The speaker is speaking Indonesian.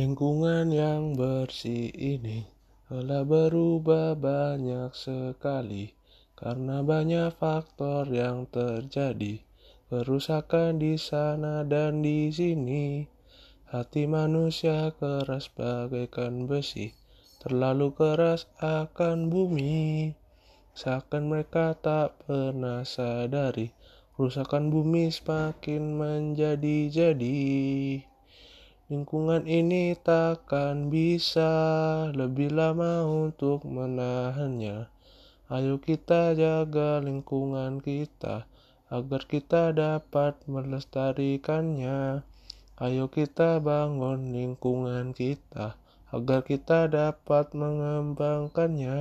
Lingkungan yang bersih ini telah berubah banyak sekali karena banyak faktor yang terjadi. Kerusakan di sana dan di sini. Hati manusia keras bagaikan besi, terlalu keras akan bumi. Seakan mereka tak pernah sadari, kerusakan bumi semakin menjadi-jadi. Lingkungan ini takkan bisa lebih lama untuk menahannya. Ayo kita jaga lingkungan kita agar kita dapat melestarikannya. Ayo kita bangun lingkungan kita agar kita dapat mengembangkannya.